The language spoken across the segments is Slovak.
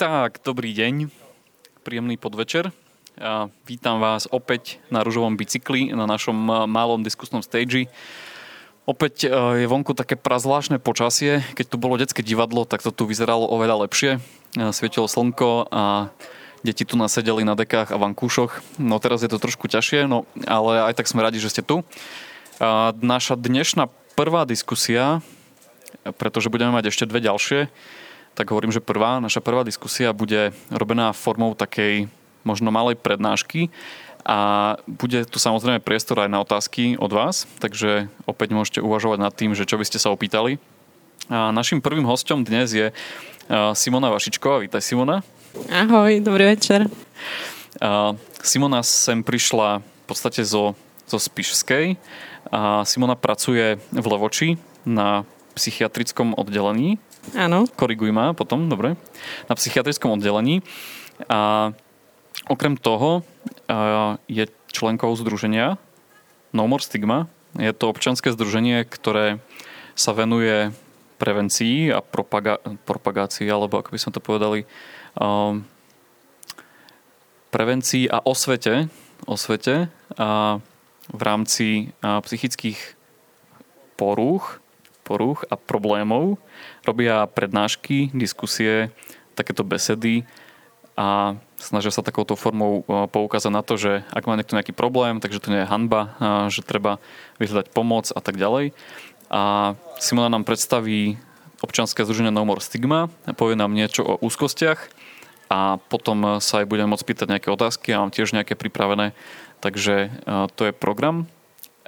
Tak, dobrý deň, príjemný podvečer. A vítam vás opäť na ružovom bicykli na našom malom diskusnom stage. Opäť je vonku také prazvláštne počasie. Keď tu bolo detské divadlo, tak to tu vyzeralo oveľa lepšie. Svietilo slnko a deti tu nasedeli na dekách a vankúšoch. No teraz je to trošku ťažšie, no ale aj tak sme radi, že ste tu. A naša dnešná prvá diskusia, pretože budeme mať ešte dve ďalšie, tak hovorím, že prvá, naša prvá diskusia bude robená formou takej možno malej prednášky a bude tu samozrejme priestor aj na otázky od vás, takže opäť môžete uvažovať nad tým, že čo by ste sa opýtali. A našim prvým hostom dnes je Simona Vašičková. Vítaj Simona. Ahoj, dobrý večer. A Simona sem prišla v podstate zo, zo Spišskej. A Simona pracuje v Levoči na psychiatrickom oddelení Áno. Koriguj ma potom, dobre. Na psychiatrickom oddelení. A okrem toho je členkou združenia No More Stigma. Je to občanské združenie, ktoré sa venuje prevencii a propaga- propagácii, alebo ako by sme to povedali, um, prevencii a osvete, osvete a v rámci a psychických porúch porúch a problémov. Robia prednášky, diskusie, takéto besedy a snažia sa takouto formou poukázať na to, že ak má niekto nejaký problém, takže to nie je hanba, že treba vyhľadať pomoc a tak ďalej. A Simona nám predstaví občanské združenie No More Stigma, povie nám niečo o úzkostiach a potom sa aj budeme môcť pýtať nejaké otázky a mám tiež nejaké pripravené. Takže to je program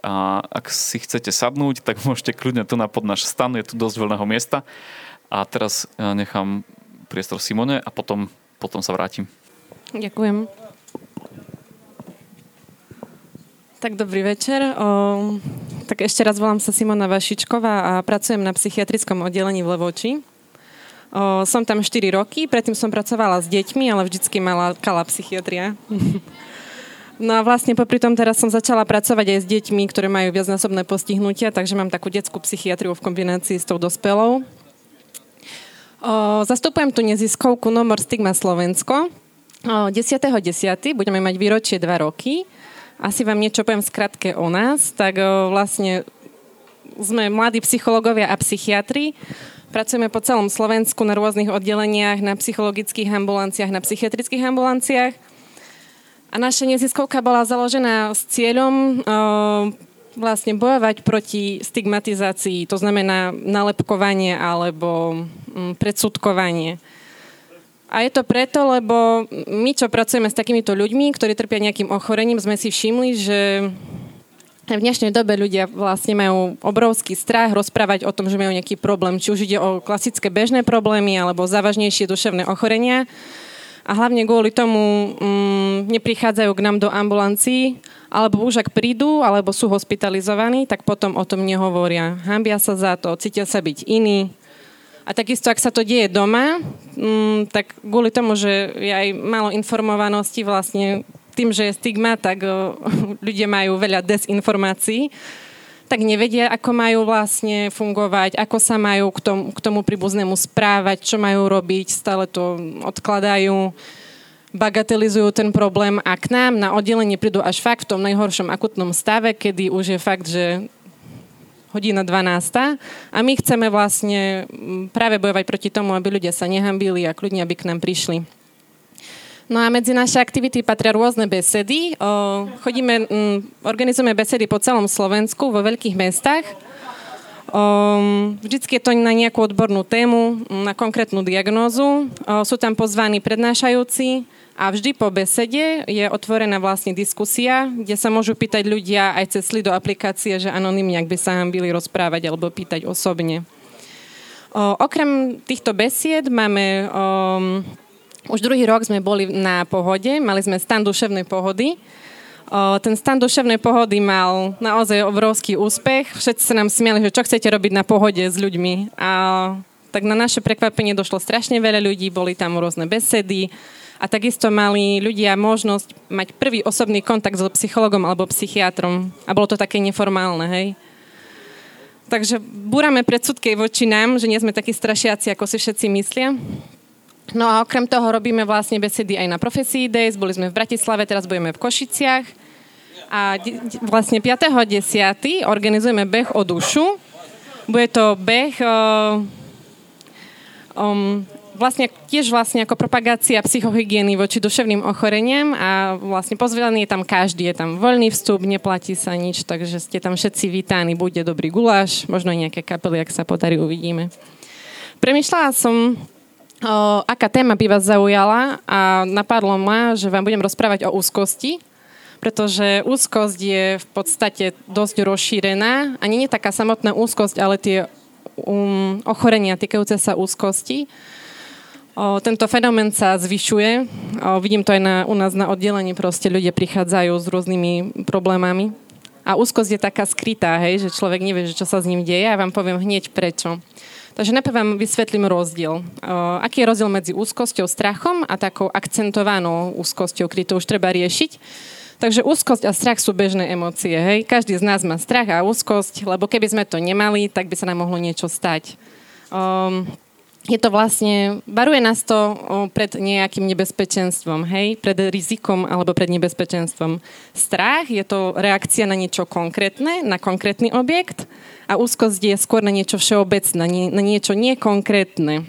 a ak si chcete sadnúť, tak môžete kľudne tu na pod náš stan, je tu dosť voľného miesta. A teraz e, nechám priestor Simone a potom, potom sa vrátim. Ďakujem. Tak dobrý večer. O, tak ešte raz volám sa Simona Vašičková a pracujem na psychiatrickom oddelení v Levoči. O, som tam 4 roky, predtým som pracovala s deťmi, ale vždycky mala kala psychiatria. No a vlastne popri tom teraz som začala pracovať aj s deťmi, ktoré majú viacnásobné postihnutia, takže mám takú detskú psychiatriu v kombinácii s tou dospelou. O, zastupujem tu neziskovku Nomor Stigma Slovensko. O, 10.10. 10. budeme mať výročie 2 roky. Asi vám niečo poviem skratke o nás. Tak o, vlastne sme mladí psychológovia a psychiatri. Pracujeme po celom Slovensku na rôznych oddeleniach, na psychologických ambulanciách, na psychiatrických ambulanciách. A naša neziskovka bola založená s cieľom vlastne bojovať proti stigmatizácii, to znamená nalepkovanie alebo um, predsudkovanie. A je to preto, lebo my, čo pracujeme s takýmito ľuďmi, ktorí trpia nejakým ochorením, sme si všimli, že v dnešnej dobe ľudia vlastne majú obrovský strach rozprávať o tom, že majú nejaký problém, či už ide o klasické bežné problémy alebo závažnejšie duševné ochorenia a hlavne kvôli tomu mm, neprichádzajú k nám do ambulancií, alebo už ak prídu, alebo sú hospitalizovaní, tak potom o tom nehovoria. Hambia sa za to, cítia sa byť iní. A takisto, ak sa to deje doma, mm, tak kvôli tomu, že je aj málo informovanosti vlastne tým, že je stigma, tak o, ľudia majú veľa desinformácií tak nevedia, ako majú vlastne fungovať, ako sa majú k tomu, k tomu príbuznému správať, čo majú robiť, stále to odkladajú, bagatelizujú ten problém a k nám na oddelenie prídu až fakt v tom najhoršom akutnom stave, kedy už je fakt, že hodina 12. A my chceme vlastne práve bojovať proti tomu, aby ľudia sa nehambili a kľudne, aby k nám prišli. No a medzi naše aktivity patria rôzne besedy. Chodíme, m, organizujeme besedy po celom Slovensku, vo veľkých mestách. Vždycky je to na nejakú odbornú tému, na konkrétnu diagnózu. Sú tam pozvaní prednášajúci a vždy po besede je otvorená vlastne diskusia, kde sa môžu pýtať ľudia aj cez do aplikácie, že anonymne, ak by sa hambili rozprávať alebo pýtať osobne. Okrem týchto besied máme o, už druhý rok sme boli na pohode, mali sme stan duševnej pohody. Ten stan duševnej pohody mal naozaj obrovský úspech. Všetci sa nám smiali, že čo chcete robiť na pohode s ľuďmi. A tak na naše prekvapenie došlo strašne veľa ľudí, boli tam rôzne besedy a takisto mali ľudia možnosť mať prvý osobný kontakt so psychologom alebo psychiatrom. A bolo to také neformálne, hej. Takže búrame predsudky voči nám, že nie sme takí strašiaci, ako si všetci myslia. No a okrem toho robíme vlastne besedy aj na Profesii Days, boli sme v Bratislave, teraz budeme v Košiciach. A de- vlastne 5.10. organizujeme beh o dušu. Bude to beh uh, um, vlastne tiež vlastne ako propagácia psychohygieny voči duševným ochoreniam a vlastne pozvaný je tam každý, je tam voľný vstup, neplatí sa nič, takže ste tam všetci vítaní, bude dobrý guláš, možno nejaké kapely, ak sa podarí, uvidíme. Premýšľala som, o, aká téma by vás zaujala a napadlo ma, že vám budem rozprávať o úzkosti, pretože úzkosť je v podstate dosť rozšírená a nie je taká samotná úzkosť, ale tie um, ochorenia týkajúce sa úzkosti. O, tento fenomén sa zvyšuje. O, vidím to aj na, u nás na oddelení, proste ľudia prichádzajú s rôznymi problémami. A úzkosť je taká skrytá, hej, že človek nevie, že čo sa s ním deje a vám poviem hneď prečo. Takže najprv vám vysvetlím rozdiel. Aký je rozdiel medzi úzkosťou, strachom a takou akcentovanou úzkosťou, kedy to už treba riešiť. Takže úzkosť a strach sú bežné emócie. Hej? Každý z nás má strach a úzkosť, lebo keby sme to nemali, tak by sa nám mohlo niečo stať. Um, je to vlastne, varuje nás to pred nejakým nebezpečenstvom, hej, pred rizikom alebo pred nebezpečenstvom. Strach je to reakcia na niečo konkrétne, na konkrétny objekt a úzkosť je skôr na niečo všeobecné, na niečo nekonkrétne.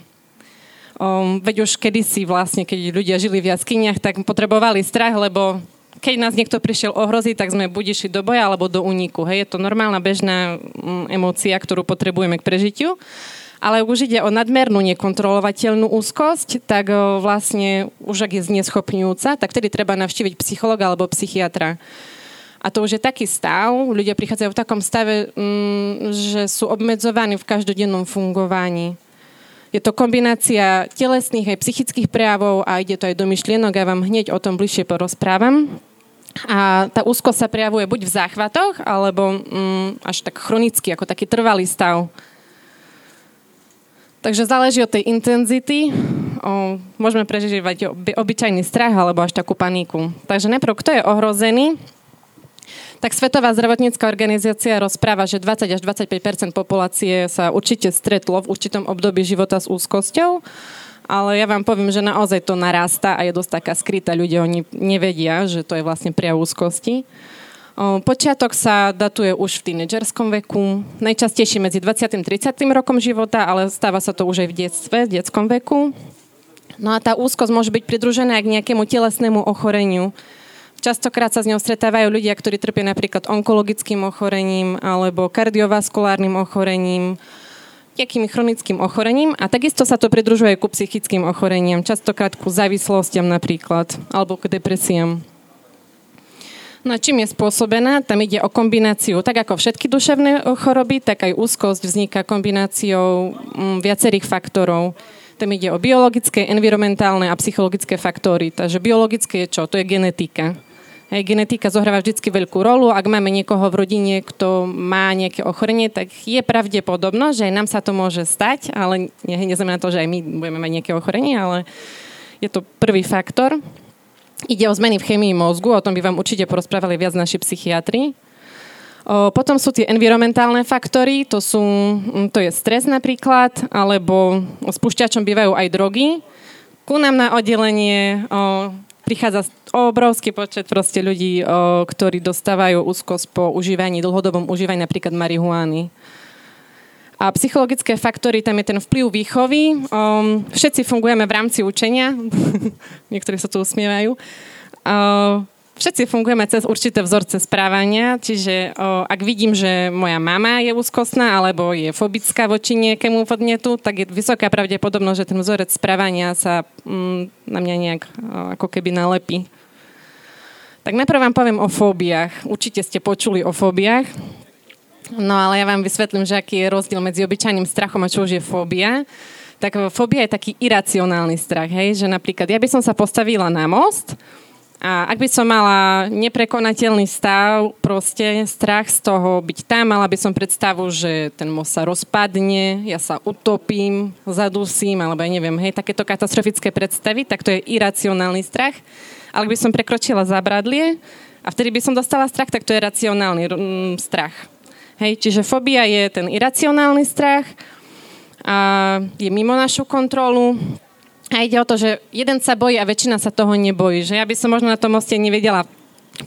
Um, veď už kedysi vlastne, keď ľudia žili v jaskyniach, tak potrebovali strach, lebo keď nás niekto prišiel ohroziť, tak sme buď išli do boja alebo do úniku. Hej, je to normálna bežná um, emócia, ktorú potrebujeme k prežitiu. Ale už ide o nadmernú nekontrolovateľnú úzkosť, tak o, vlastne už ak je zneschopňujúca, tak vtedy treba navštíviť psychologa alebo psychiatra. A to už je taký stav, ľudia prichádzajú v takom stave, mm, že sú obmedzovaní v každodennom fungovaní. Je to kombinácia telesných aj psychických prejavov a ide to aj do myšlienok. Ja vám hneď o tom bližšie porozprávam. A tá úzkosť sa prejavuje buď v záchvatoch, alebo mm, až tak chronicky, ako taký trvalý stav. Takže záleží od tej intenzity. O, môžeme prežívať obyčajný strach alebo až takú paníku. Takže najprv, kto je ohrozený? tak Svetová zdravotnícká organizácia rozpráva, že 20 až 25% populácie sa určite stretlo v určitom období života s úzkosťou, ale ja vám poviem, že naozaj to narastá a je dosť taká skrytá. Ľudia oni nevedia, že to je vlastne prejav úzkosti. Počiatok sa datuje už v tínedžerskom veku, najčastejšie medzi 20. a 30. rokom života, ale stáva sa to už aj v detstve, v detskom veku. No a tá úzkosť môže byť pridružená k nejakému telesnému ochoreniu, Častokrát sa s ňou stretávajú ľudia, ktorí trpia napríklad onkologickým ochorením alebo kardiovaskulárnym ochorením, nejakým chronickým ochorením a takisto sa to pridružuje ku psychickým ochoreniam, častokrát ku závislostiam napríklad alebo k depresiám. No a čím je spôsobená? Tam ide o kombináciu, tak ako všetky duševné choroby, tak aj úzkosť vzniká kombináciou mm, viacerých faktorov. Tam ide o biologické, environmentálne a psychologické faktory. Takže biologické je čo? To je genetika. Hej, genetika zohráva vždy veľkú rolu. Ak máme niekoho v rodine, kto má nejaké ochorenie, tak je pravdepodobnosť, že aj nám sa to môže stať, ale neznamená to, že aj my budeme mať nejaké ochorenie, ale je to prvý faktor. Ide o zmeny v chemii mozgu, o tom by vám určite porozprávali viac naši psychiatri. Potom sú tie environmentálne faktory, to, sú, to je stres napríklad, alebo spúšťačom bývajú aj drogy. Ku nám na oddelenie o, prichádza obrovský počet proste ľudí, o, ktorí dostávajú úzkosť po užívaní, dlhodobom užívaní napríklad marihuány. A psychologické faktory, tam je ten vplyv výchovy. Um, všetci fungujeme v rámci učenia. Niektorí sa tu usmievajú. Uh, Všetci fungujeme cez určité vzorce správania, čiže o, ak vidím, že moja mama je úzkostná alebo je fobická voči niekému podnetu, tak je vysoká pravdepodobnosť, že ten vzorec správania sa mm, na mňa nejak o, ako keby nalepí. Tak najprv vám poviem o fóbiách. Určite ste počuli o fóbiách. No ale ja vám vysvetlím, že aký je rozdiel medzi obyčajným strachom a čo už je fóbia. Tak fóbia je taký iracionálny strach, hej? že napríklad ja by som sa postavila na most, a ak by som mala neprekonateľný stav, proste strach z toho byť tam, mala by som predstavu, že ten most sa rozpadne, ja sa utopím, zadusím, alebo ja neviem, hej, takéto katastrofické predstavy, tak to je iracionálny strach. Ale ak by som prekročila zabradlie a vtedy by som dostala strach, tak to je racionálny mm, strach. Hej, čiže fobia je ten iracionálny strach a je mimo našu kontrolu A ide o to, že jeden sa bojí a väčšina sa toho nebojí. Že ja by som možno na tom moste nevedela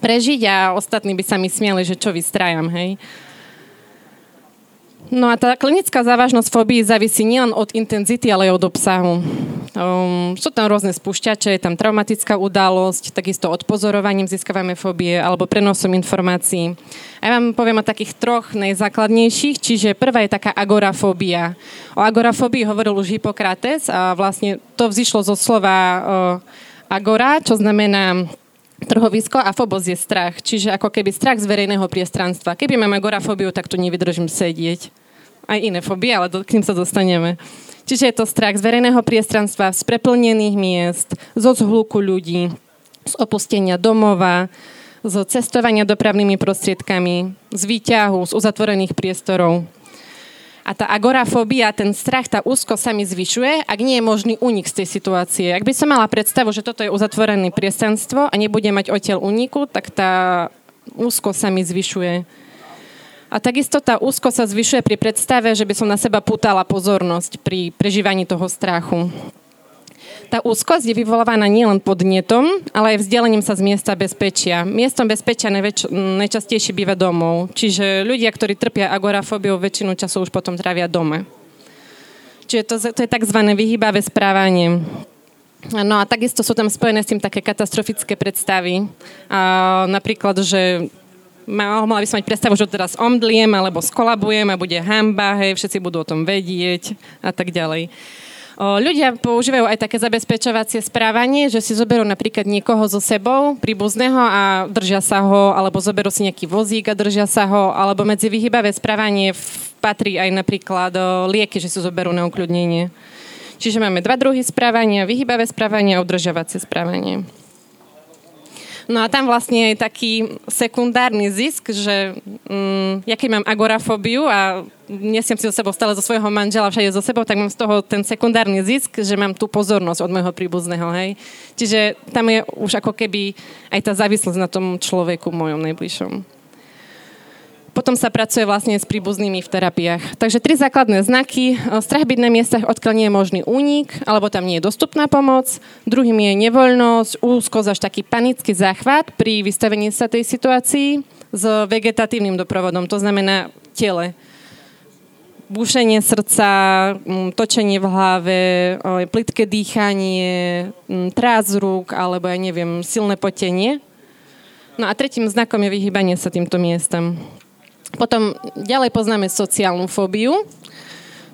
prežiť a ostatní by sa mi smiali, že čo vystrajam, hej. No a tá klinická závažnosť fóbii závisí nielen od intenzity, ale aj od obsahu. Um, sú tam rôzne spúšťače, je tam traumatická udalosť, takisto odpozorovaním získavame fóbie alebo prenosom informácií. A ja vám poviem o takých troch najzákladnejších, čiže prvá je taká agorafóbia. O agorafóbii hovoril už Hippokrates a vlastne to vzýšlo zo slova uh, agora, čo znamená trhovisko a fobos je strach. Čiže ako keby strach z verejného priestranstva. Keby mám agorafóbiu, tak tu nevydržím sedieť. Aj iné fóbie, ale do, k tým sa dostaneme. Čiže je to strach z verejného priestranstva, z preplnených miest, zo zhluku ľudí, z opustenia domova, z cestovania dopravnými prostriedkami, z výťahu, z uzatvorených priestorov. A tá agorafóbia, ten strach, tá úzko sa mi zvyšuje, ak nie je možný únik z tej situácie. Ak by som mala predstavu, že toto je uzatvorené priestanstvo a nebude mať odtiaľ úniku, tak tá úzko sa mi zvyšuje. A takisto tá úzko sa zvyšuje pri predstave, že by som na seba pútala pozornosť pri prežívaní toho strachu. Tá úzkosť je vyvolávaná nielen podnetom, ale aj vzdelením sa z miesta bezpečia. Miestom bezpečia najväč- najčastejšie býva domov. Čiže ľudia, ktorí trpia agorafóbiou, väčšinu času už potom trávia doma. Čiže to, to je tzv. vyhýbavé správanie. No a takisto sú tam spojené s tým také katastrofické predstavy. A napríklad, že mohla by som mať predstavu, že teraz omdliem alebo skolabujem a bude hamba, hej, všetci budú o tom vedieť a tak ďalej. Ľudia používajú aj také zabezpečovacie správanie, že si zoberú napríklad niekoho so sebou, príbuzného a držia sa ho, alebo zoberú si nejaký vozík a držia sa ho, alebo medzi vyhybavé správanie patrí aj napríklad lieky, že si zoberú na ukľudnenie. Čiže máme dva druhy správania, vyhybavé správanie a udržiavacie správanie. No a tam vlastne je taký sekundárny zisk, že mm, ja keď mám agorafóbiu a nesiem si so sebou stále zo svojho manžela všade so sebou, tak mám z toho ten sekundárny zisk, že mám tú pozornosť od môjho príbuzného, hej. Čiže tam je už ako keby aj tá závislosť na tom človeku mojom najbližšom potom sa pracuje vlastne s príbuznými v terapiách. Takže tri základné znaky. Strach byť na miestach, odkiaľ nie je možný únik, alebo tam nie je dostupná pomoc. Druhým je nevoľnosť, úzkosť až taký panický záchvat pri vystavení sa tej situácii s vegetatívnym doprovodom, to znamená tele. Búšenie srdca, točenie v hlave, plitké dýchanie, trás rúk, alebo ja neviem, silné potenie. No a tretím znakom je vyhýbanie sa týmto miestam. Potom ďalej poznáme sociálnu fóbiu.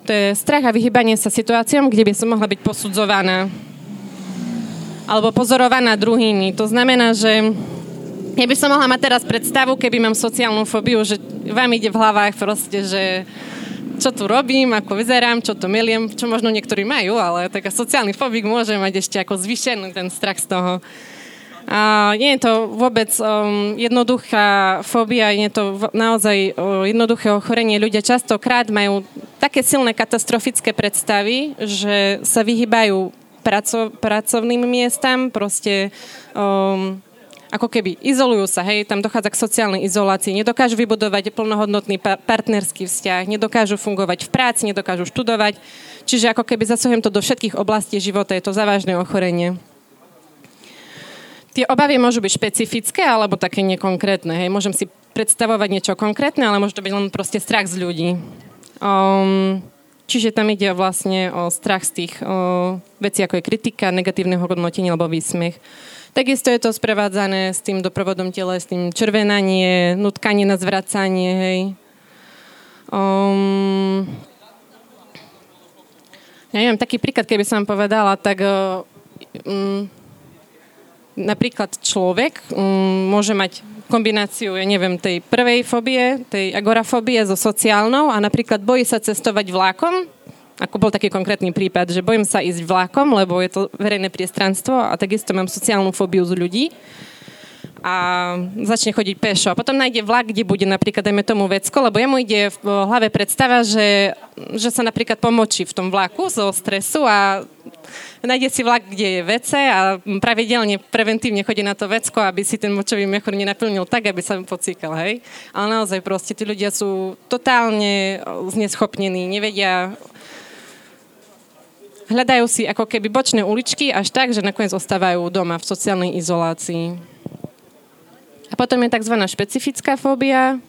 To je strach a vyhybanie sa situáciám, kde by som mohla byť posudzovaná alebo pozorovaná druhými. To znamená, že ja by som mohla mať teraz predstavu, keby mám sociálnu fóbiu, že vám ide v hlavách proste, že čo tu robím, ako vyzerám, čo to miliem, čo možno niektorí majú, ale taká sociálny fobik môže mať ešte ako zvyšený ten strach z toho. A nie je to vôbec um, jednoduchá fóbia, je to naozaj uh, jednoduché ochorenie. Ľudia častokrát majú také silné katastrofické predstavy, že sa vyhýbajú praco- pracovným miestam, proste um, ako keby izolujú sa, hej, tam dochádza k sociálnej izolácii, nedokážu vybudovať plnohodnotný pa- partnerský vzťah, nedokážu fungovať v práci, nedokážu študovať, čiže ako keby zasahujem to do všetkých oblastí života, je to závažné ochorenie. Tie obavy môžu byť špecifické alebo také nekonkrétne. Hej. Môžem si predstavovať niečo konkrétne, ale môže to byť len proste strach z ľudí. Um, čiže tam ide vlastne o strach z tých o, vecí, ako je kritika, negatívne hodnotenie alebo výsmech. Takisto je to sprevádzané s tým doprovodom tela, s tým červenanie, nutkanie na zvracanie, hej. Um, neviem, taký príklad, keby som vám povedala, tak um, napríklad človek um, môže mať kombináciu, ja neviem, tej prvej fobie, tej agorafobie so sociálnou a napríklad bojí sa cestovať vlákom, ako bol taký konkrétny prípad, že bojím sa ísť vlákom, lebo je to verejné priestranstvo a takisto mám sociálnu fóbiu z ľudí a začne chodiť pešo. A potom nájde vlak, kde bude napríklad, dajme tomu vecko, lebo jemu ide v hlave predstava, že, že sa napríklad pomočí v tom vlaku zo stresu a nájde si vlak, kde je vece a pravidelne preventívne chodí na to vecko, aby si ten močový mechúr nenaplnil tak, aby sa pocíkal, hej. Ale naozaj proste tí ľudia sú totálne zneschopnení, nevedia hľadajú si ako keby bočné uličky až tak, že nakoniec ostávajú doma v sociálnej izolácii. A potom je tzv. špecifická fóbia.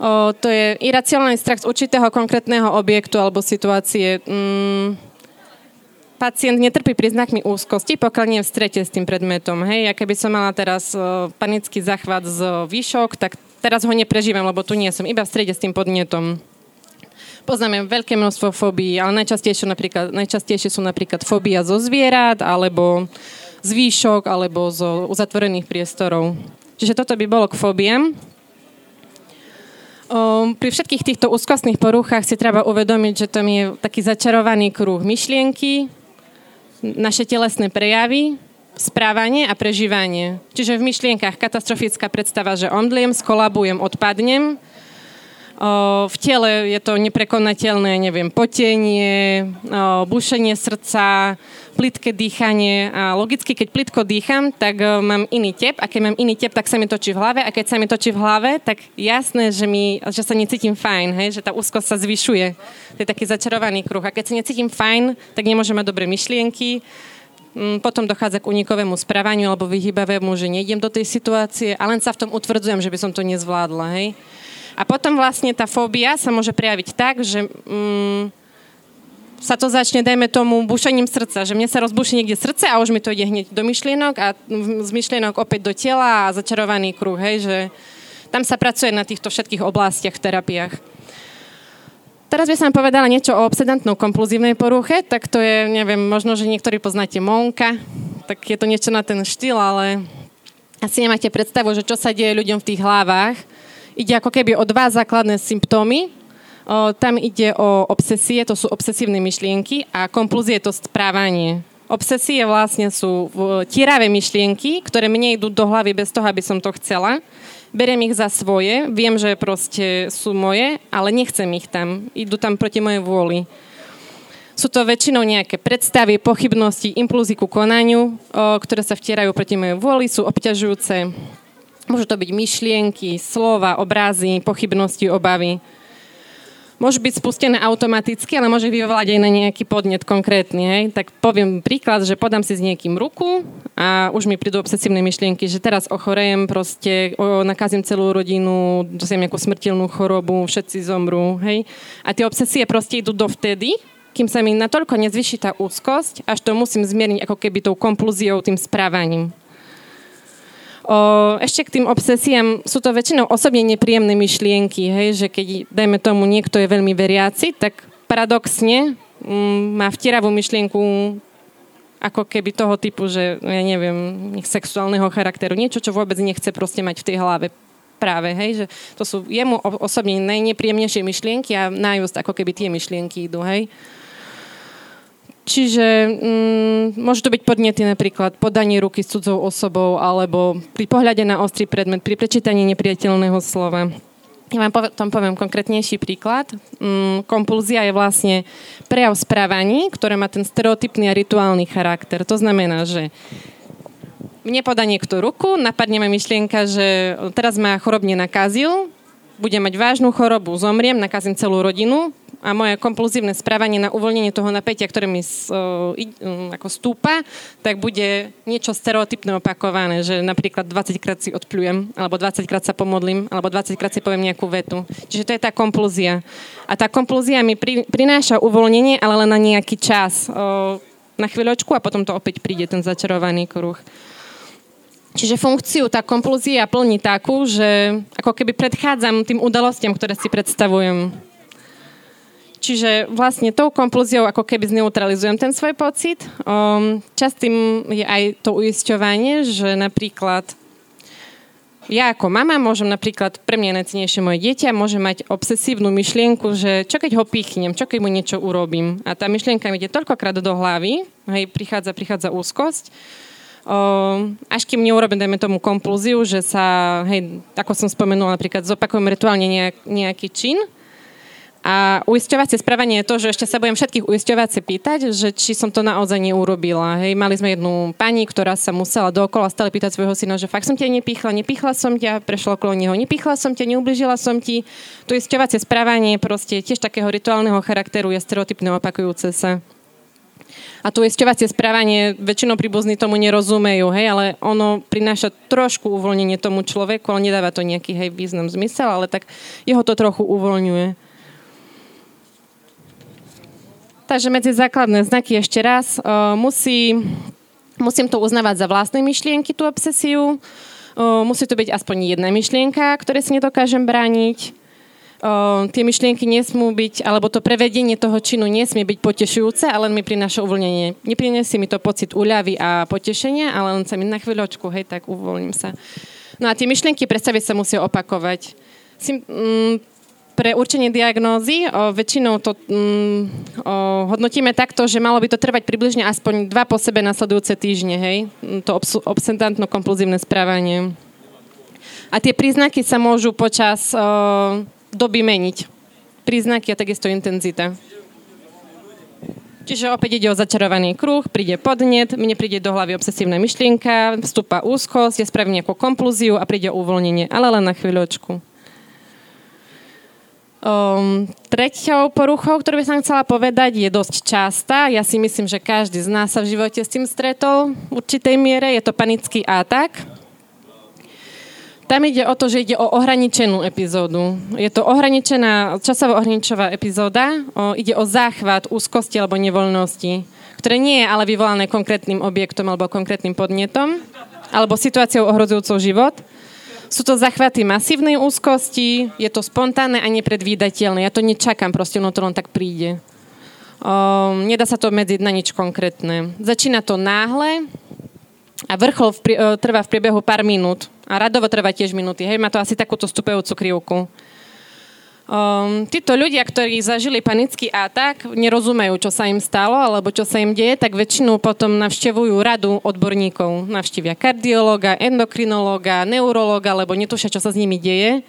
O, to je iracionálny strach z určitého konkrétneho objektu alebo situácie. Mm, pacient netrpí príznakmi úzkosti, pokiaľ nie je v strete s tým predmetom. Hej, ja keby som mala teraz o, panický zachvat z výšok, tak teraz ho neprežívam, lebo tu nie som, iba v strede s tým podnetom. Poznáme veľké množstvo fóbií, ale najčastejšie, napríklad, najčastejšie sú napríklad fóbia zo zvierat, alebo z výšok, alebo zo uzatvorených priestorov. Čiže toto by bolo k fóbiám. Um, pri všetkých týchto úzkostných poruchách si treba uvedomiť, že tam je taký začarovaný kruh myšlienky, naše telesné prejavy, správanie a prežívanie. Čiže v myšlienkach katastrofická predstava, že omdliem, skolabujem, odpadnem, v tele je to neprekonateľné, neviem, potenie, bušenie srdca, plitké dýchanie a logicky, keď plitko dýcham, tak mám iný tep a keď mám iný tep, tak sa mi točí v hlave a keď sa mi točí v hlave, tak jasné, že, mi, že sa necítim fajn, hej, že tá úzkosť sa zvyšuje. To je taký začarovaný kruh. A keď sa necítim fajn, tak nemôžem mať dobré myšlienky, mm, potom dochádza k unikovému správaniu alebo vyhybavému, že nejdem do tej situácie a len sa v tom utvrdzujem, že by som to nezvládla. Hej. A potom vlastne tá fóbia sa môže prejaviť tak, že mm, sa to začne, dajme tomu, bušením srdca, že mne sa rozbuší niekde srdce a už mi to ide hneď do myšlienok a z myšlienok opäť do tela a začarovaný kruh, hej, že tam sa pracuje na týchto všetkých oblastiach v terapiách. Teraz by som povedala niečo o obsedantnou kompluzívnej poruche, tak to je, neviem, možno, že niektorí poznáte Monka, tak je to niečo na ten štýl, ale asi nemáte predstavu, že čo sa deje ľuďom v tých hlavách, Ide ako keby o dva základné symptómy. O, tam ide o obsesie, to sú obsesívne myšlienky a kompulzie to správanie. Obsesie vlastne sú tieravé myšlienky, ktoré mne idú do hlavy bez toho, aby som to chcela. Beriem ich za svoje, viem, že proste sú moje, ale nechcem ich tam. Idú tam proti mojej vôli. Sú to väčšinou nejaké predstavy, pochybnosti, impulzy ku konaniu, ktoré sa vtierajú proti mojej vôli, sú obťažujúce Môžu to byť myšlienky, slova, obrazy, pochybnosti, obavy. Môžu byť spustené automaticky, ale môže vyvolať aj na nejaký podnet konkrétny. Hej? Tak poviem príklad, že podám si s niekým ruku a už mi prídu obsesívne myšlienky, že teraz ochorejem, proste o, nakazím celú rodinu, dosiahnem nejakú smrteľnú chorobu, všetci zomrú. Hej? A tie obsesie proste idú dovtedy, kým sa mi natoľko nezvyší tá úzkosť, až to musím zmierniť ako keby tou komplúziou, tým správaním. Ešte k tým obsesiám, sú to väčšinou osobne nepríjemné myšlienky, hej, že keď, dajme tomu, niekto je veľmi veriaci, tak paradoxne mm, má vtieravú myšlienku ako keby toho typu, že ja neviem, sexuálneho charakteru, niečo, čo vôbec nechce proste mať v tej hlave práve, hej, že to sú jemu osobne najnepríjemnejšie myšlienky a najúst ako keby tie myšlienky idú, hej. Čiže mm, môžu to byť podnety napríklad podanie ruky s cudzou osobou alebo pri pohľade na ostrý predmet, pri prečítaní nepriateľného slova. Ja vám tom poviem konkrétnejší príklad. Mm, kompulzia je vlastne prejav správaní, ktoré má ten stereotypný a rituálny charakter. To znamená, že mne podá niekto ruku, napadne ma myšlienka, že teraz ma chorobne nakazil, budem mať vážnu chorobu, zomriem, nakazím celú rodinu, a moje kompluzívne správanie na uvoľnenie toho napätia, ktoré mi uh, ako stúpa, tak bude niečo stereotypné opakované, že napríklad 20 krát si odpľujem, alebo 20 krát sa pomodlím, alebo 20 krát si poviem nejakú vetu. Čiže to je tá komplúzia. A tá komplúzia mi pri, prináša uvoľnenie, ale len na nejaký čas. Na chvíľočku a potom to opäť príde, ten začarovaný kruh. Čiže funkciu tá komplúzia plní takú, že ako keby predchádzam tým udalostiam, ktoré si predstavujem. Čiže vlastne tou komplúziou ako keby zneutralizujem ten svoj pocit. Um, častým je aj to uisťovanie, že napríklad ja ako mama môžem napríklad, pre mňa najcenejšie moje dieťa, môže mať obsesívnu myšlienku, že čo keď ho pichnem, čo keď mu niečo urobím. A tá myšlienka mi ide toľkokrát do hlavy, hej, prichádza, prichádza úzkosť, až kým neurobím, dajme tomu, komplúziu, že sa, hej, ako som spomenula, napríklad zopakujem rituálne nejak, nejaký čin, a uisťovacie správanie je to, že ešte sa budem všetkých uisťovať si pýtať, že či som to naozaj neurobila. Hej, mali sme jednu pani, ktorá sa musela dookola stále pýtať svojho syna, že fakt som ťa nepichla, nepichla som ťa, prešla okolo neho, nepichla som ťa, neubližila som ti. To uisťovacie správanie proste tiež takého rituálneho charakteru je stereotypne opakujúce sa. A to uisťovacie správanie väčšinou príbuzní tomu nerozumejú, hej, ale ono prináša trošku uvoľnenie tomu človeku, ale nedáva to nejaký hej, význam, zmysel, ale tak jeho to trochu uvoľňuje. Takže medzi základné znaky ešte raz. Uh, musí, musím to uznávať za vlastné myšlienky, tú obsesiu. Uh, musí to byť aspoň jedna myšlienka, ktoré si nedokážem brániť tie myšlienky nesmú byť, alebo to prevedenie toho činu nesmie byť potešujúce, ale mi prináša uvoľnenie. Neprinesie mi to pocit úľavy a potešenia, ale len sa mi na chvíľočku, hej, tak uvoľním sa. No a tie myšlienky predstavy sa musia opakovať. Si, mm, pre určenie diagnózy o, väčšinou to mm, o, hodnotíme takto, že malo by to trvať približne aspoň dva po sebe nasledujúce týždne, hej? To obs- obsedantno-kompulzívne správanie. A tie príznaky sa môžu počas o, doby meniť. Príznaky a takisto intenzita. Čiže opäť ide o začarovaný kruh, príde podnet, mne príde do hlavy obsesívna myšlienka, vstúpa úzkosť, ja spravím nejakú komplúziu a príde uvoľnenie, ale len na chvíľočku. Um, treťou poruchou, ktorú by som chcela povedať, je dosť častá. Ja si myslím, že každý z nás sa v živote s tým stretol v určitej miere. Je to panický atak. Tam ide o to, že ide o ohraničenú epizódu. Je to ohraničená, časovo ohraničová epizóda. O, ide o záchvat úzkosti alebo nevoľnosti, ktoré nie je ale vyvolané konkrétnym objektom alebo konkrétnym podnetom alebo situáciou ohrozujúcou život. Sú to zachvaty masívnej úzkosti, je to spontánne a nepredvídateľné. Ja to nečakám, proste ono to len tak príde. Um, nedá sa to medziť na nič konkrétne. Začína to náhle, a vrchol v, e, trvá v priebehu pár minút. A radovo trvá tiež minúty. Hej, má to asi takúto stupujúcu krivku. Um, títo ľudia, ktorí zažili panický atak, nerozumejú, čo sa im stalo alebo čo sa im deje, tak väčšinu potom navštevujú radu odborníkov. Navštívia kardiológa, endokrinológa, neurológa, lebo netušia, čo sa s nimi deje.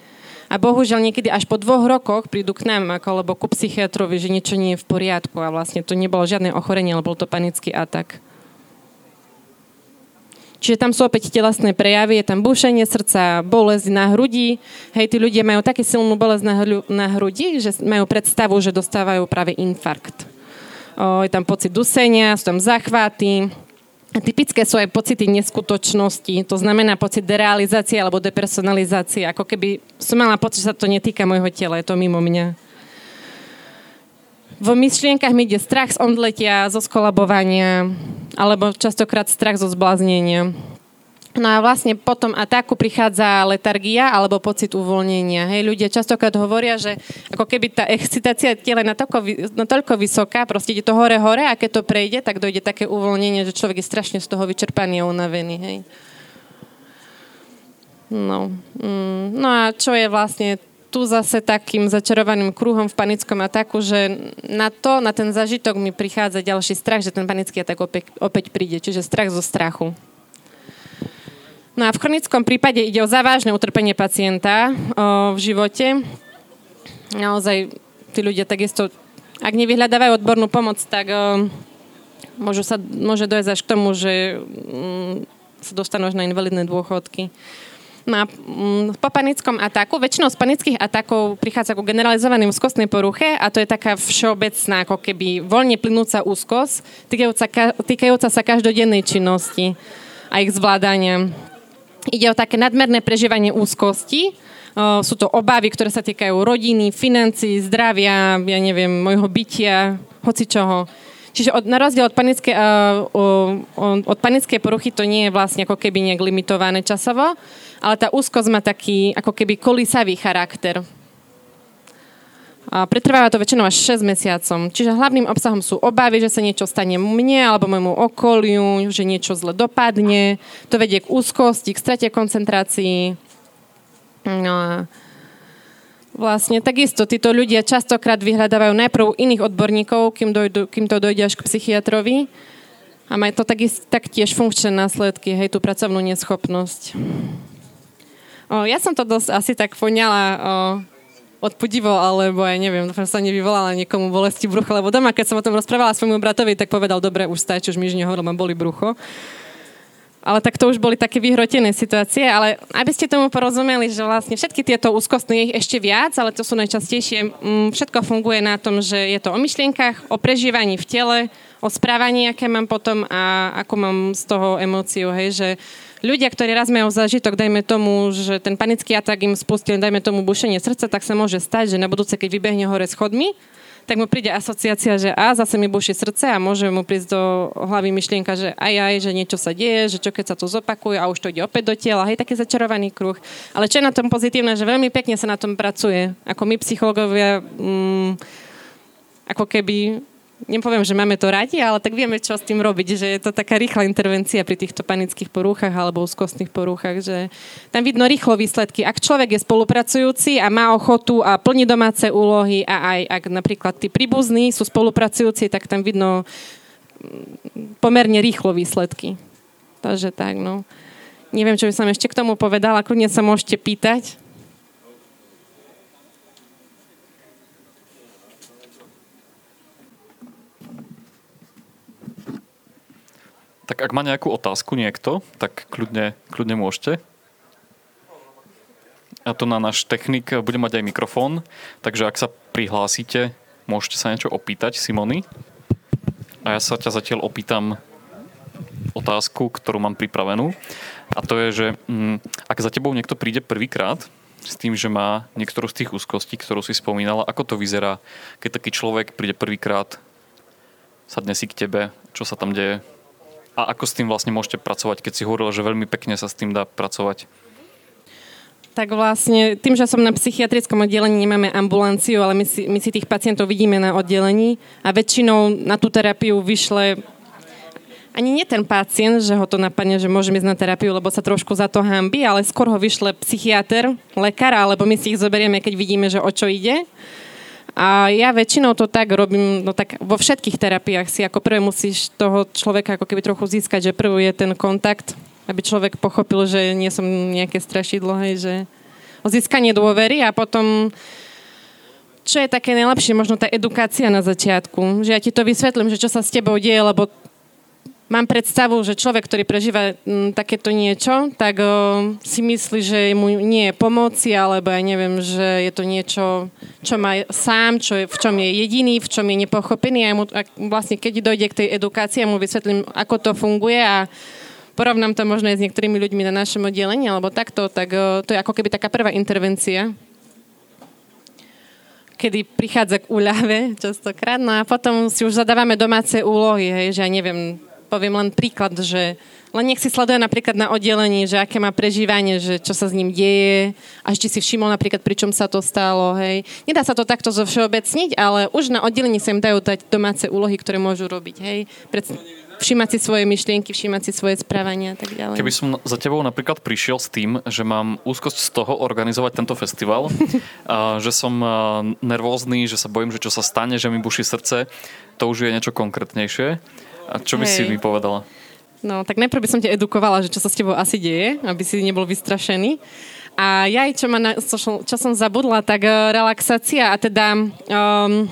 A bohužiaľ niekedy až po dvoch rokoch prídu k nám, ako, alebo ku psychiatrovi, že niečo nie je v poriadku a vlastne to nebolo žiadne ochorenie, ale bol to panický atak. Čiže tam sú opäť telesné prejavy, je tam bušenie srdca, bolesť na hrudi. Hej, tí ľudia majú také silnú bolesť na, hru, na hrudi, že majú predstavu, že dostávajú práve infarkt. O, je tam pocit dusenia, sú tam zachváty. Typické sú aj pocity neskutočnosti, to znamená pocit derealizácie alebo depersonalizácie, ako keby som mala pocit, že sa to netýka môjho tela, je to mimo mňa. V myšlienkach mi ide strach z omdletia, zo skolabovania, alebo častokrát strach zo zbláznenia. No a vlastne potom ataku prichádza letargia alebo pocit uvoľnenia. Hej, ľudia častokrát hovoria, že ako keby tá excitácia tela je natoľko, natoľko vysoká, proste ide to hore-hore a keď to prejde, tak dojde také uvoľnenie, že človek je strašne z toho vyčerpaný a unavený. Hej. No. Mm, no a čo je vlastne tu zase takým začarovaným kruhom v panickom ataku, že na to, na ten zažitok mi prichádza ďalší strach, že ten panický atak opäť, opäť príde, čiže strach zo strachu. No a v chronickom prípade ide o závažné utrpenie pacienta o, v živote. Naozaj tí ľudia takisto, ak nevyhľadávajú odbornú pomoc, tak o, môžu sa, môže dojsť až k tomu, že mm, sa dostanú až na invalidné dôchodky. No a mm, po panickom ataku, väčšinou z panických atakov prichádza ku generalizovaným úzkostnej poruche a to je taká všeobecná, ako keby voľne plynúca úzkosť, týkajúca, týkajúca sa každodennej činnosti a ich zvládania. Ide o také nadmerné prežívanie úzkosti, sú to obavy, ktoré sa týkajú rodiny, financií, zdravia, ja neviem, môjho bytia, hoci čoho. Čiže od, na rozdiel od panické, uh, uh, od panickej poruchy to nie je vlastne ako keby nejak limitované časovo, ale tá úzkosť má taký ako keby kolísavý charakter. A pretrváva to väčšinou až 6 mesiacom. Čiže hlavným obsahom sú obavy, že sa niečo stane mne alebo môjmu okoliu, že niečo zle dopadne. To vedie k úzkosti, k strate koncentrácii. No vlastne takisto títo ľudia častokrát vyhľadávajú najprv iných odborníkov, kým, dojdu, kým to dojde až k psychiatrovi. A majú to taktiež funkčné následky, hej, tú pracovnú neschopnosť. O, ja som to dosť asi tak poňala o, odpudivo, alebo aj neviem, dúfam, sa nevyvolala niekomu bolesti brucha, lebo doma, keď som o tom rozprávala svojmu bratovi, tak povedal, dobre, už stačí, už mi už nehovoril, mám boli brucho. Ale tak to už boli také vyhrotené situácie, ale aby ste tomu porozumeli, že vlastne všetky tieto úzkostné je ešte viac, ale to sú najčastejšie, mm, všetko funguje na tom, že je to o myšlienkach, o prežívaní v tele, o správaní, aké mám potom a ako mám z toho emóciu, hej, že ľudia, ktorí raz majú zažitok, dajme tomu, že ten panický atak im spustil, dajme tomu bušenie srdca, tak sa môže stať, že na budúce, keď vybehne hore schodmi, tak mu príde asociácia, že a zase mi buší srdce a môže mu prísť do hlavy myšlienka, že aj aj, že niečo sa deje, že čo keď sa to zopakuje a už to ide opäť do tela, hej, taký začarovaný kruh. Ale čo je na tom pozitívne, že veľmi pekne sa na tom pracuje. Ako my psychológovia, mm, ako keby nepoviem, že máme to radi, ale tak vieme, čo s tým robiť, že je to taká rýchla intervencia pri týchto panických porúchach alebo úzkostných porúchach, že tam vidno rýchlo výsledky. Ak človek je spolupracujúci a má ochotu a plní domáce úlohy a aj ak napríklad tí príbuzní sú spolupracujúci, tak tam vidno mm, pomerne rýchlo výsledky. Takže tak, no. Neviem, čo by som ešte k tomu povedala, kľudne sa môžete pýtať. Tak ak má nejakú otázku niekto, tak kľudne, kľudne môžete. A to na náš technik bude mať aj mikrofón, takže ak sa prihlásite, môžete sa niečo opýtať Simony. A ja sa ťa zatiaľ opýtam otázku, ktorú mám pripravenú. A to je, že mm, ak za tebou niekto príde prvýkrát s tým, že má niektorú z tých úzkostí, ktorú si spomínala, ako to vyzerá, keď taký človek príde prvýkrát, sadne si k tebe, čo sa tam deje? A ako s tým vlastne môžete pracovať, keď si hovorila, že veľmi pekne sa s tým dá pracovať? Tak vlastne tým, že som na psychiatrickom oddelení, nemáme ambulanciu, ale my si, my si tých pacientov vidíme na oddelení a väčšinou na tú terapiu vyšle ani nie ten pacient, že ho to napadne, že môžeme ísť na terapiu, lebo sa trošku za to hambi, ale skôr ho vyšle psychiatr, lekár, alebo my si ich zoberieme, keď vidíme, že o čo ide. A ja väčšinou to tak robím, no tak vo všetkých terapiách si ako prvé musíš toho človeka ako keby trochu získať, že prvý je ten kontakt, aby človek pochopil, že nie som nejaké strašidlo, hej, že o získanie dôvery a potom čo je také najlepšie, možno tá edukácia na začiatku, že ja ti to vysvetlím, že čo sa s tebou deje, lebo mám predstavu, že človek, ktorý prežíva m, mm, takéto niečo, tak o, si myslí, že mu nie je pomoci, alebo ja neviem, že je to niečo, čo má sám, čo je, v čom je jediný, v čom je nepochopený. A, mu, a vlastne keď dojde k tej edukácii, ja mu vysvetlím, ako to funguje a porovnám to možno aj s niektorými ľuďmi na našom oddelení, alebo takto, tak o, to je ako keby taká prvá intervencia kedy prichádza k úľave častokrát. No a potom si už zadávame domáce úlohy, hej, že ja neviem, poviem len príklad, že len nech si sleduje napríklad na oddelení, že aké má prežívanie, že čo sa s ním deje, až či si všimol napríklad, pri čom sa to stalo, hej. Nedá sa to takto zo všeobecniť, ale už na oddelení sa im dajú dať domáce úlohy, ktoré môžu robiť, hej. Pred, všímať si svoje myšlienky, všímať si svoje správania a tak ďalej. Keby som za tebou napríklad prišiel s tým, že mám úzkosť z toho organizovať tento festival, a že som nervózny, že sa bojím, že čo sa stane, že mi buší srdce, to už je niečo konkrétnejšie. A čo by Hej. si mi povedala? No, tak najprv by som ťa edukovala, že čo sa s tebou asi deje, aby si nebol vystrašený. A ja aj čo, ma na, čo, som zabudla, tak uh, relaxácia a teda um,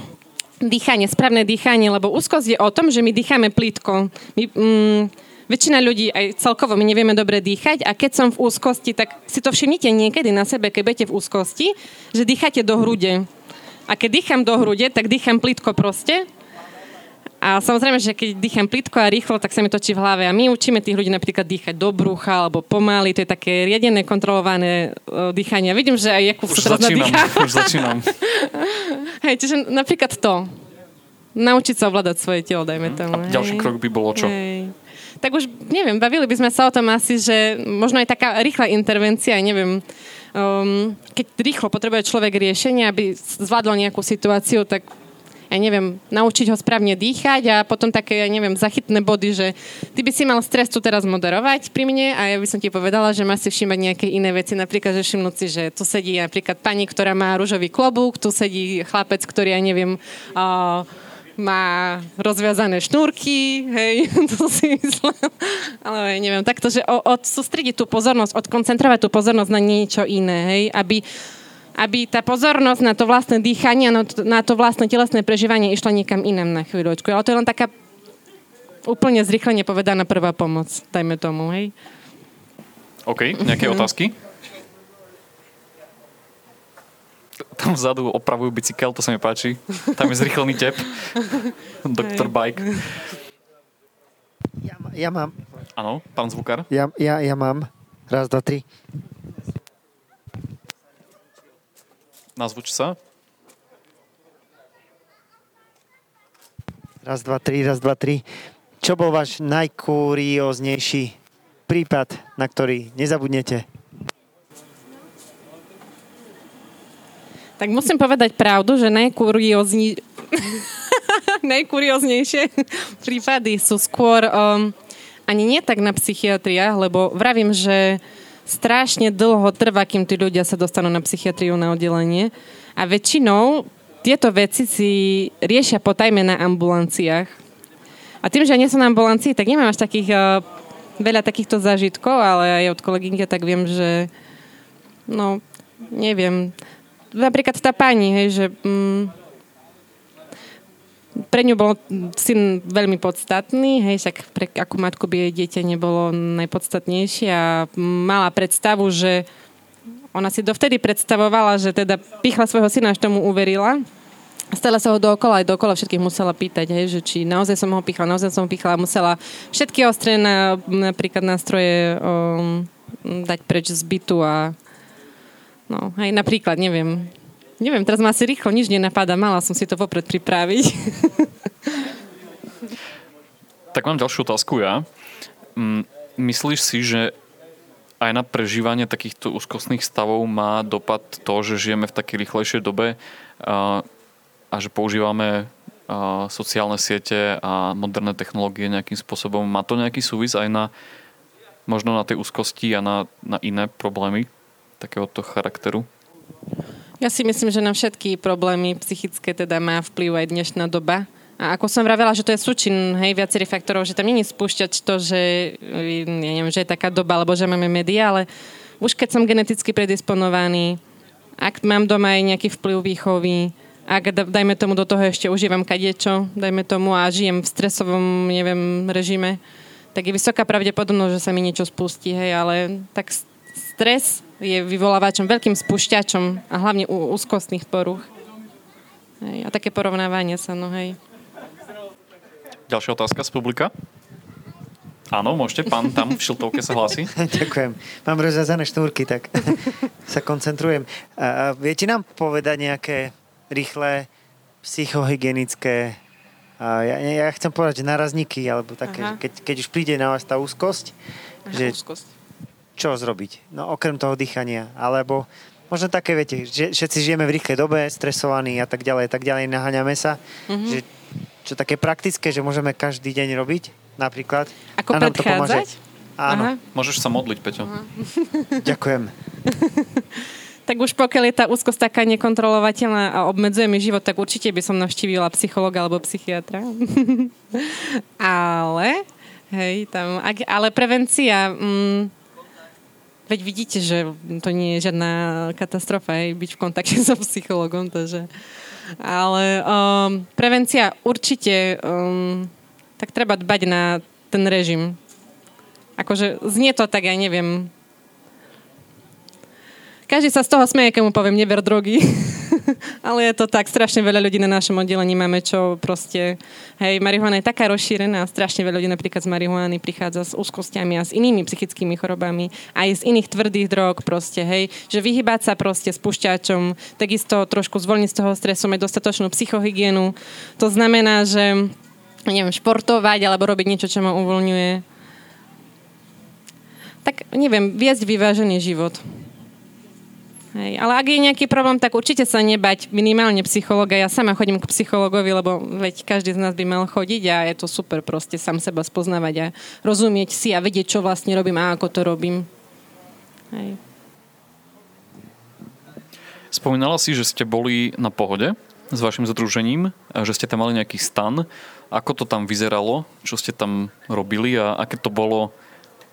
dýchanie, správne dýchanie, lebo úzkosť je o tom, že my dýchame plítko. My, um, väčšina ľudí aj celkovo my nevieme dobre dýchať a keď som v úzkosti, tak si to všimnite niekedy na sebe, keď budete v úzkosti, že dýchate do hrude. A keď dýcham do hrude, tak dýcham plítko proste a samozrejme, že keď dýcham plitko a rýchlo, tak sa mi točí v hlave. A my učíme tých ľudí napríklad dýchať do brucha alebo pomaly. To je také riadené, kontrolované uh, dýchanie. Vidím, že aj Jakub už sa začínam, už začínam. Hej, čiže napríklad to. Naučiť sa ovládať svoje telo, dajme tomu. A ďalší krok by bolo čo? Hej. Tak už, neviem, bavili by sme sa o tom asi, že možno aj taká rýchla intervencia, neviem, um, keď rýchlo potrebuje človek riešenie, aby zvládol nejakú situáciu, tak ja neviem, naučiť ho správne dýchať a potom také, ja neviem, zachytné body, že ty by si mal stres tu teraz moderovať pri mne a ja by som ti povedala, že má si všímať nejaké iné veci, napríklad, že všimnúť si, že tu sedí napríklad pani, ktorá má rúžový klobúk, tu sedí chlapec, ktorý, ja neviem, uh, má rozviazané šnúrky, hej, to si myslím. Ale neviem, takto, že od, sústrediť tú pozornosť, odkoncentrovať tú pozornosť na niečo iné, hej, aby aby tá pozornosť na to vlastné dýchanie, na to vlastné telesné prežívanie išla niekam inam na chvíľočku. Ale to je len taká úplne zrychlene povedaná prvá pomoc, dajme tomu, hej. OK, nejaké mhm. otázky? Tam vzadu opravujú bicykel, to sa mi páči. Tam je zrychlený tep. Doktor Bike. ja mám. Áno, pán zvukár. Ja, ja, ja mám. Raz, dva, tri. Nazvuč sa. Raz, dva, tri, raz, dva, tri. Čo bol váš najkurióznejší prípad, na ktorý nezabudnete? Tak musím povedať pravdu, že najkuriózni... najkurióznejšie prípady sú skôr um, ani nie tak na psychiatriách, lebo vravím, že strašne dlho trvá, kým tí ľudia sa dostanú na psychiatriu na oddelenie. A väčšinou tieto veci si riešia potajme na ambulanciách. A tým, že ja nie som na ambulancii, tak nemám až takých, uh, veľa takýchto zážitkov, ale aj od kolegyňky tak viem, že no, neviem. Napríklad tá pani, hej, že mm, pre ňu bol syn veľmi podstatný, hej, však pre akú matku by jej dieťa nebolo najpodstatnejšie a mala predstavu, že ona si dovtedy predstavovala, že teda pichla svojho syna, až tomu uverila. Stále sa ho dookola aj dookola všetkých musela pýtať, hej, že či naozaj som ho pichla, naozaj som ho pichla. Musela všetky ostré na, napríklad nástroje um, dať preč z bytu a no, hej, napríklad, neviem, neviem, teraz ma asi rýchlo nič nenapadá, mala som si to vopred pripraviť. tak mám ďalšiu otázku ja. Mm, myslíš si, že aj na prežívanie takýchto úzkostných stavov má dopad to, že žijeme v takej rýchlejšej dobe a, že používame sociálne siete a moderné technológie nejakým spôsobom. Má to nejaký súvis aj na možno na tej úzkosti a na, na iné problémy takéhoto charakteru? Ja si myslím, že na všetky problémy psychické teda má vplyv aj dnešná doba. A ako som vravela, že to je súčin hej, viacerých faktorov, že tam není spúšťať to, že, ja neviem, že je taká doba, alebo že máme médiá, ale už keď som geneticky predisponovaný, ak mám doma aj nejaký vplyv výchovy, ak dajme tomu do toho ešte užívam kadiečo, dajme tomu a žijem v stresovom, neviem, režime, tak je vysoká pravdepodobnosť, že sa mi niečo spustí, hej, ale tak stres je vyvolávačom, veľkým spúšťačom a hlavne u úzkostných poruch. Hej, a také porovnávanie sa, no hej. Ďalšia otázka z publika. Áno, môžete, pán tam v šiltovke sa hlási. Ďakujem. Mám rozjazané šnúrky, tak sa koncentrujem. A, viete nám povedať nejaké rýchle psychohygienické a ja, ja chcem povedať, že narazníky, alebo také, že keď, keď už príde na vás tá úzkosť, Aha, že úzkosť. Čo zrobiť? No okrem toho dýchania, alebo možno také, viete, že všetci žijeme v rýchlej dobe, stresovaní a tak ďalej, tak ďalej, naháňame sa, mm-hmm. že čo také praktické, že môžeme každý deň robiť, napríklad. Ako a predchádzať? Áno. Aha. Môžeš sa modliť, Peťo. Ďakujem. tak už pokiaľ je tá úzkosť taká nekontrolovateľná a obmedzuje mi život, tak určite by som navštívila psychologa alebo psychiatra. ale, hej, tam, ak, ale prevencia, mm, veď vidíte, že to nie je žiadna katastrofa, hej, byť v kontakte so psychologom, takže ale um, prevencia určite, um, tak treba dbať na ten režim. Akože znie to tak, ja neviem. Každý sa z toho smeje, keď mu poviem neber drogy. Ale je to tak, strašne veľa ľudí na našom oddelení máme, čo proste, hej, marihuana je taká rozšírená, strašne veľa ľudí napríklad z marihuany prichádza s úzkostiami a s inými psychickými chorobami, aj z iných tvrdých drog proste, hej, že vyhybať sa proste spúšťačom, takisto trošku zvolniť z toho stresu, mať dostatočnú psychohygienu. To znamená, že neviem, športovať alebo robiť niečo, čo ma uvoľňuje. Tak neviem, viesť vyvážený život. Hej, ale ak je nejaký problém, tak určite sa nebať minimálne psychologa. Ja sama chodím k psychologovi, lebo veď každý z nás by mal chodiť a je to super proste sám seba spoznávať a rozumieť si a vedieť, čo vlastne robím a ako to robím. Hej. Spomínala si, že ste boli na pohode s vašim združením, že ste tam mali nejaký stan. Ako to tam vyzeralo? Čo ste tam robili a aké to bolo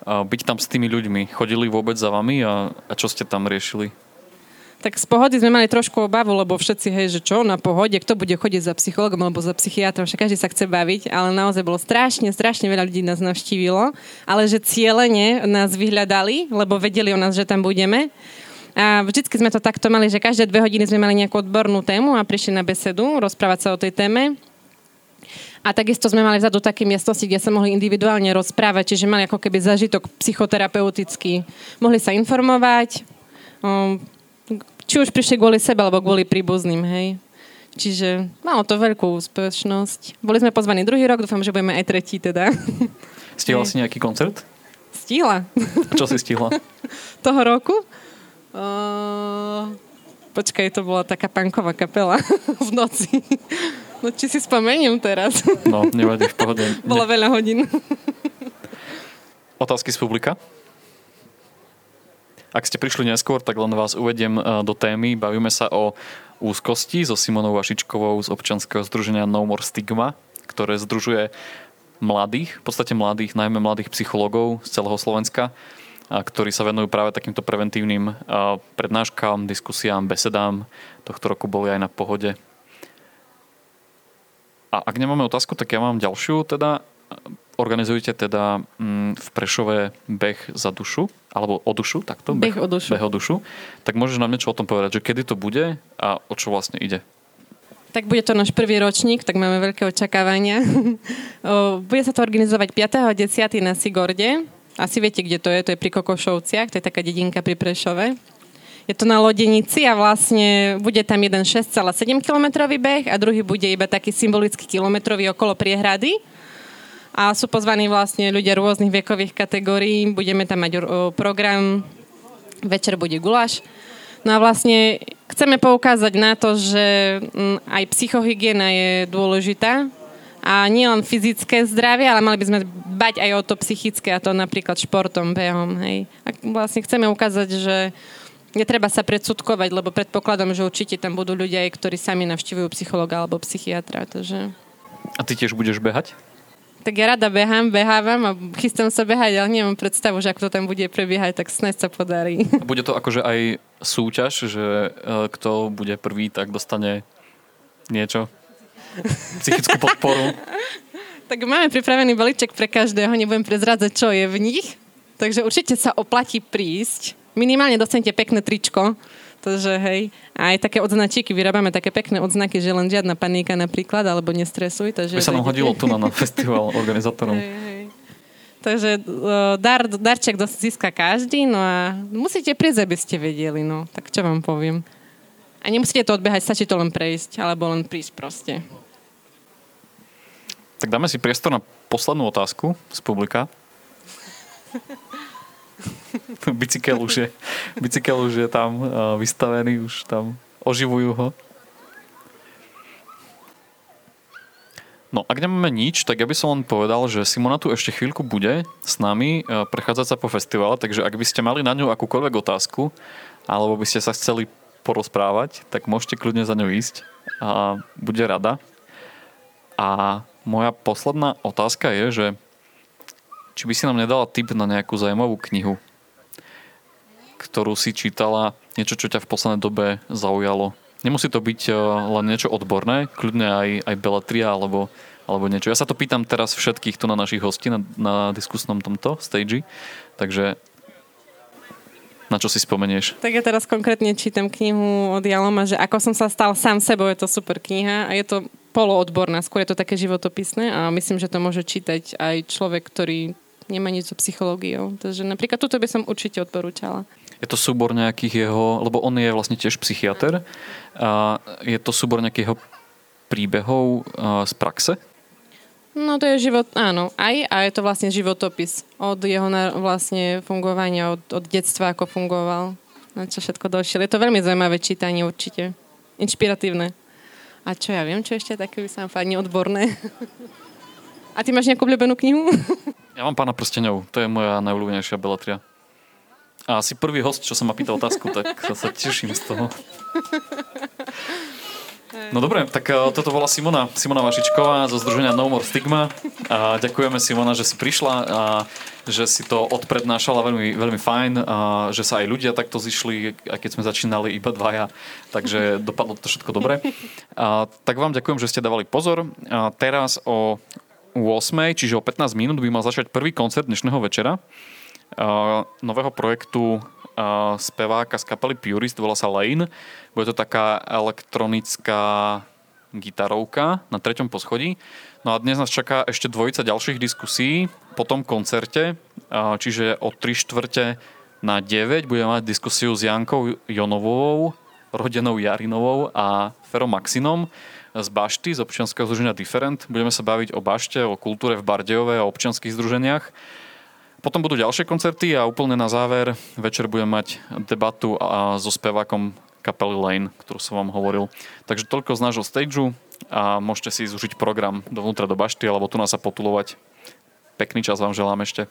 byť tam s tými ľuďmi? Chodili vôbec za vami a, a čo ste tam riešili? Tak z pohody sme mali trošku obavu, lebo všetci, hej, že čo na pohode, kto bude chodiť za psychologom alebo za psychiatrom, však každý sa chce baviť, ale naozaj bolo strašne, strašne veľa ľudí nás navštívilo, ale že cieľene nás vyhľadali, lebo vedeli o nás, že tam budeme. A vždycky sme to takto mali, že každé dve hodiny sme mali nejakú odbornú tému a prišli na besedu rozprávať sa o tej téme. A takisto sme mali vzadu také miestnosti, kde sa mohli individuálne rozprávať, čiže mali ako keby zažitok psychoterapeutický. Mohli sa informovať, um, či už prišli kvôli sebe, alebo kvôli príbuzným, hej. Čiže malo to veľkú úspešnosť. Boli sme pozvaní druhý rok, dúfam, že budeme aj tretí teda. Stihla si nejaký koncert? Stihla. Čo si stihla? Toho roku? Uh, počkaj, to bola taká panková kapela v noci. No či si spomeniem teraz. No, nevadí, v pohode. Bolo veľa hodín. Otázky z publika? Ak ste prišli neskôr, tak len vás uvediem e, do témy. Bavíme sa o úzkosti so Simonou Vašičkovou z občanského združenia No More Stigma, ktoré združuje mladých, v podstate mladých, najmä mladých psychológov z celého Slovenska, ktorí sa venujú práve takýmto preventívnym prednáškam, diskusiám, besedám. Tohto roku boli aj na pohode. A ak nemáme otázku, tak ja mám ďalšiu. Teda organizujete teda mm, v Prešove beh za dušu, alebo o dušu, takto? Beh, beh o dušu. Beh o dušu. Tak môžeš nám niečo o tom povedať, že kedy to bude a o čo vlastne ide? Tak bude to náš prvý ročník, tak máme veľké očakávania. bude sa to organizovať 5. a 10. na Sigorde asi viete, kde to je, to je pri Kokošovciach, to je taká dedinka pri Prešove. Je to na Lodenici a vlastne bude tam jeden 6,7 kilometrový beh a druhý bude iba taký symbolický kilometrový okolo priehrady. A sú pozvaní vlastne ľudia rôznych vekových kategórií. Budeme tam mať program, večer bude guláš. No a vlastne chceme poukázať na to, že mm, aj psychohygiena je dôležitá a nie len fyzické zdravie, ale mali by sme bať aj o to psychické a to napríklad športom, behom. Hej. A vlastne chceme ukázať, že netreba sa predsudkovať, lebo predpokladám, že určite tam budú ľudia, ktorí sami navštívujú psychologa alebo psychiatra. Takže... A ty tiež budeš behať? Tak ja rada behám, behávam a chystám sa behať, ale nemám predstavu, že ako to tam bude prebiehať, tak snad sa podarí. A bude to akože aj súťaž, že e, kto bude prvý, tak dostane niečo? psychickú podporu. tak máme pripravený balíček pre každého, nebudem prezrádzať, čo je v nich. Takže určite sa oplatí prísť. Minimálne dostanete pekné tričko. Takže hej, a aj také odznačíky, vyrábame také pekné odznaky, že len žiadna panika napríklad, alebo nestresuj. Takže By sa nám hodilo tu na, na festival organizátorom. Hej, hej. Takže dar, darček získa každý, no a musíte prísť, aby ste vedeli, no. Tak čo vám poviem. A nemusíte to odbehať, stačí to len prejsť, alebo len prísť proste. Tak dáme si priestor na poslednú otázku z publika. bicykel, už je, bicykel už je tam uh, vystavený, už tam oživujú ho. No, ak nemáme nič, tak ja by som len povedal, že Simona tu ešte chvíľku bude s nami uh, prechádzať sa po festivale, takže ak by ste mali na ňu akúkoľvek otázku, alebo by ste sa chceli porozprávať, tak môžete kľudne za ňou ísť a bude rada. A moja posledná otázka je, že či by si nám nedala tip na nejakú zaujímavú knihu, ktorú si čítala, niečo, čo ťa v poslednej dobe zaujalo. Nemusí to byť eh, len niečo odborné, kľudne aj, aj beletria alebo, alebo niečo. Ja sa to pýtam teraz všetkých tu na našich hostí na, na diskusnom tomto stage, takže na čo si spomenieš? Tak ja teraz konkrétne čítam knihu od Jaloma, že ako som sa stal sám sebou, je to super kniha a je to poloodborná, skôr je to také životopisné a myslím, že to môže čítať aj človek, ktorý nemá nič so psychológiou. Takže napríklad toto by som určite odporúčala. Je to súbor nejakých jeho, lebo on je vlastne tiež psychiatr, a je to súbor nejakých jeho príbehov z praxe? No to je život, áno, aj a je to vlastne životopis od jeho vlastne fungovania, od, od detstva, ako fungoval, na čo všetko došiel. Je to veľmi zaujímavé čítanie určite, inšpiratívne. A čo ja viem, čo ešte také by sa fajne odborné. A ty máš nejakú obľúbenú knihu? Ja mám Pána prsteňov, to je moja najobľúbenejšia beletria. A asi prvý host, čo sa ma pýtal otázku, tak sa, teším z toho. No dobre, tak uh, toto bola Simona, Simona Vašičková zo Združenia No More Stigma. A ďakujeme Simona, že si prišla a že si to odprednášala veľmi, veľmi fajn, a že sa aj ľudia takto zišli, aj keď sme začínali iba dvaja, takže dopadlo to všetko dobre. A, tak vám ďakujem, že ste dávali pozor. A teraz o 8, čiže o 15 minút by mal začať prvý koncert dnešného večera nového projektu speváka z kapely Purist, volá sa Lane. Bude to taká elektronická gitarovka na treťom poschodí. No a dnes nás čaká ešte dvojica ďalších diskusí po tom koncerte, čiže o 3 štvrte na 9 budeme mať diskusiu s Jankou Jonovou, rodenou Jarinovou a Ferom Maxinom z Bašty, z občianského združenia Different. Budeme sa baviť o Bašte, o kultúre v Bardejove a občianských združeniach. Potom budú ďalšie koncerty a úplne na záver večer budeme mať debatu so spevákom kapely Lane, ktorú som vám hovoril. Takže toľko z nášho stageu a môžete si zúžiť program dovnútra do bašty alebo tu nás sa potulovať. Pekný čas vám želám ešte.